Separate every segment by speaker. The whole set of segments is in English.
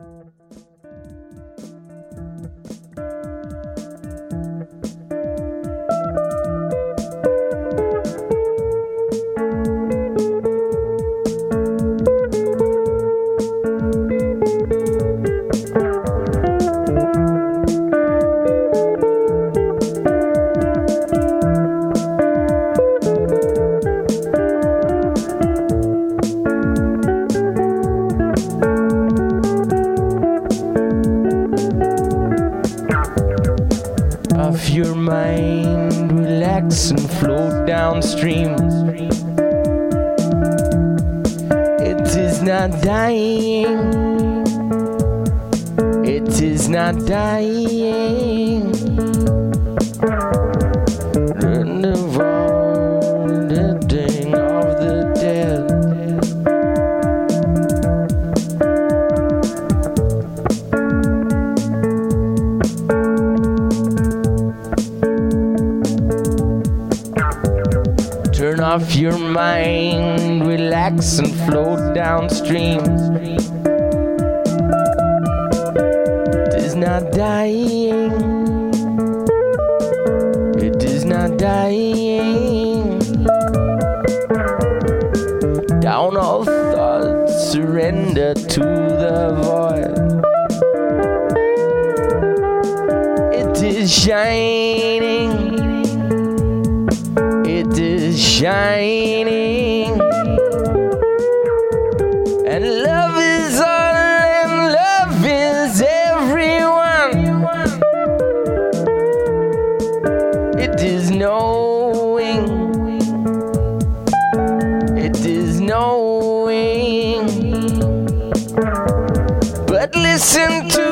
Speaker 1: of your mind, relax and float downstream. It is not dying, it is not dying. Off your mind, relax and float downstream. It is not dying. It is not dying. Down all thoughts, surrender to the void. It is shining. Shining. And love is all, and love is everyone. It is knowing. It is knowing. But listen to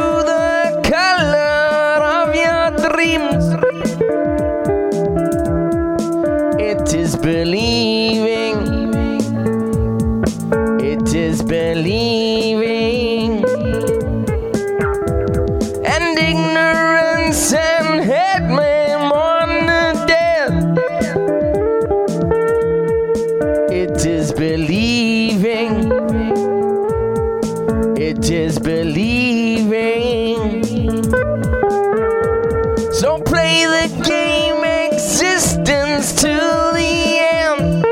Speaker 1: It is believing. It is believing. So play the game existence to the end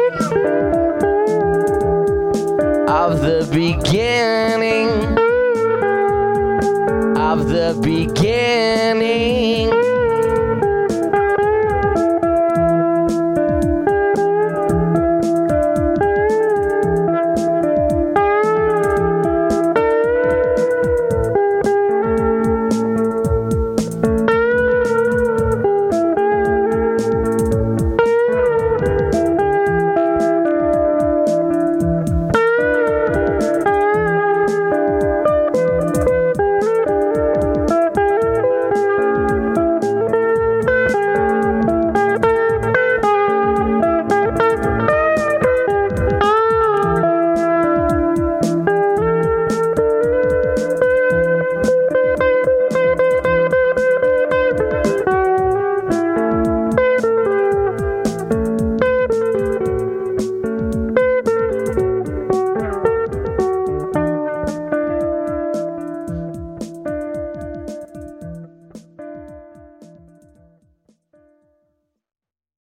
Speaker 1: of the beginning of the beginning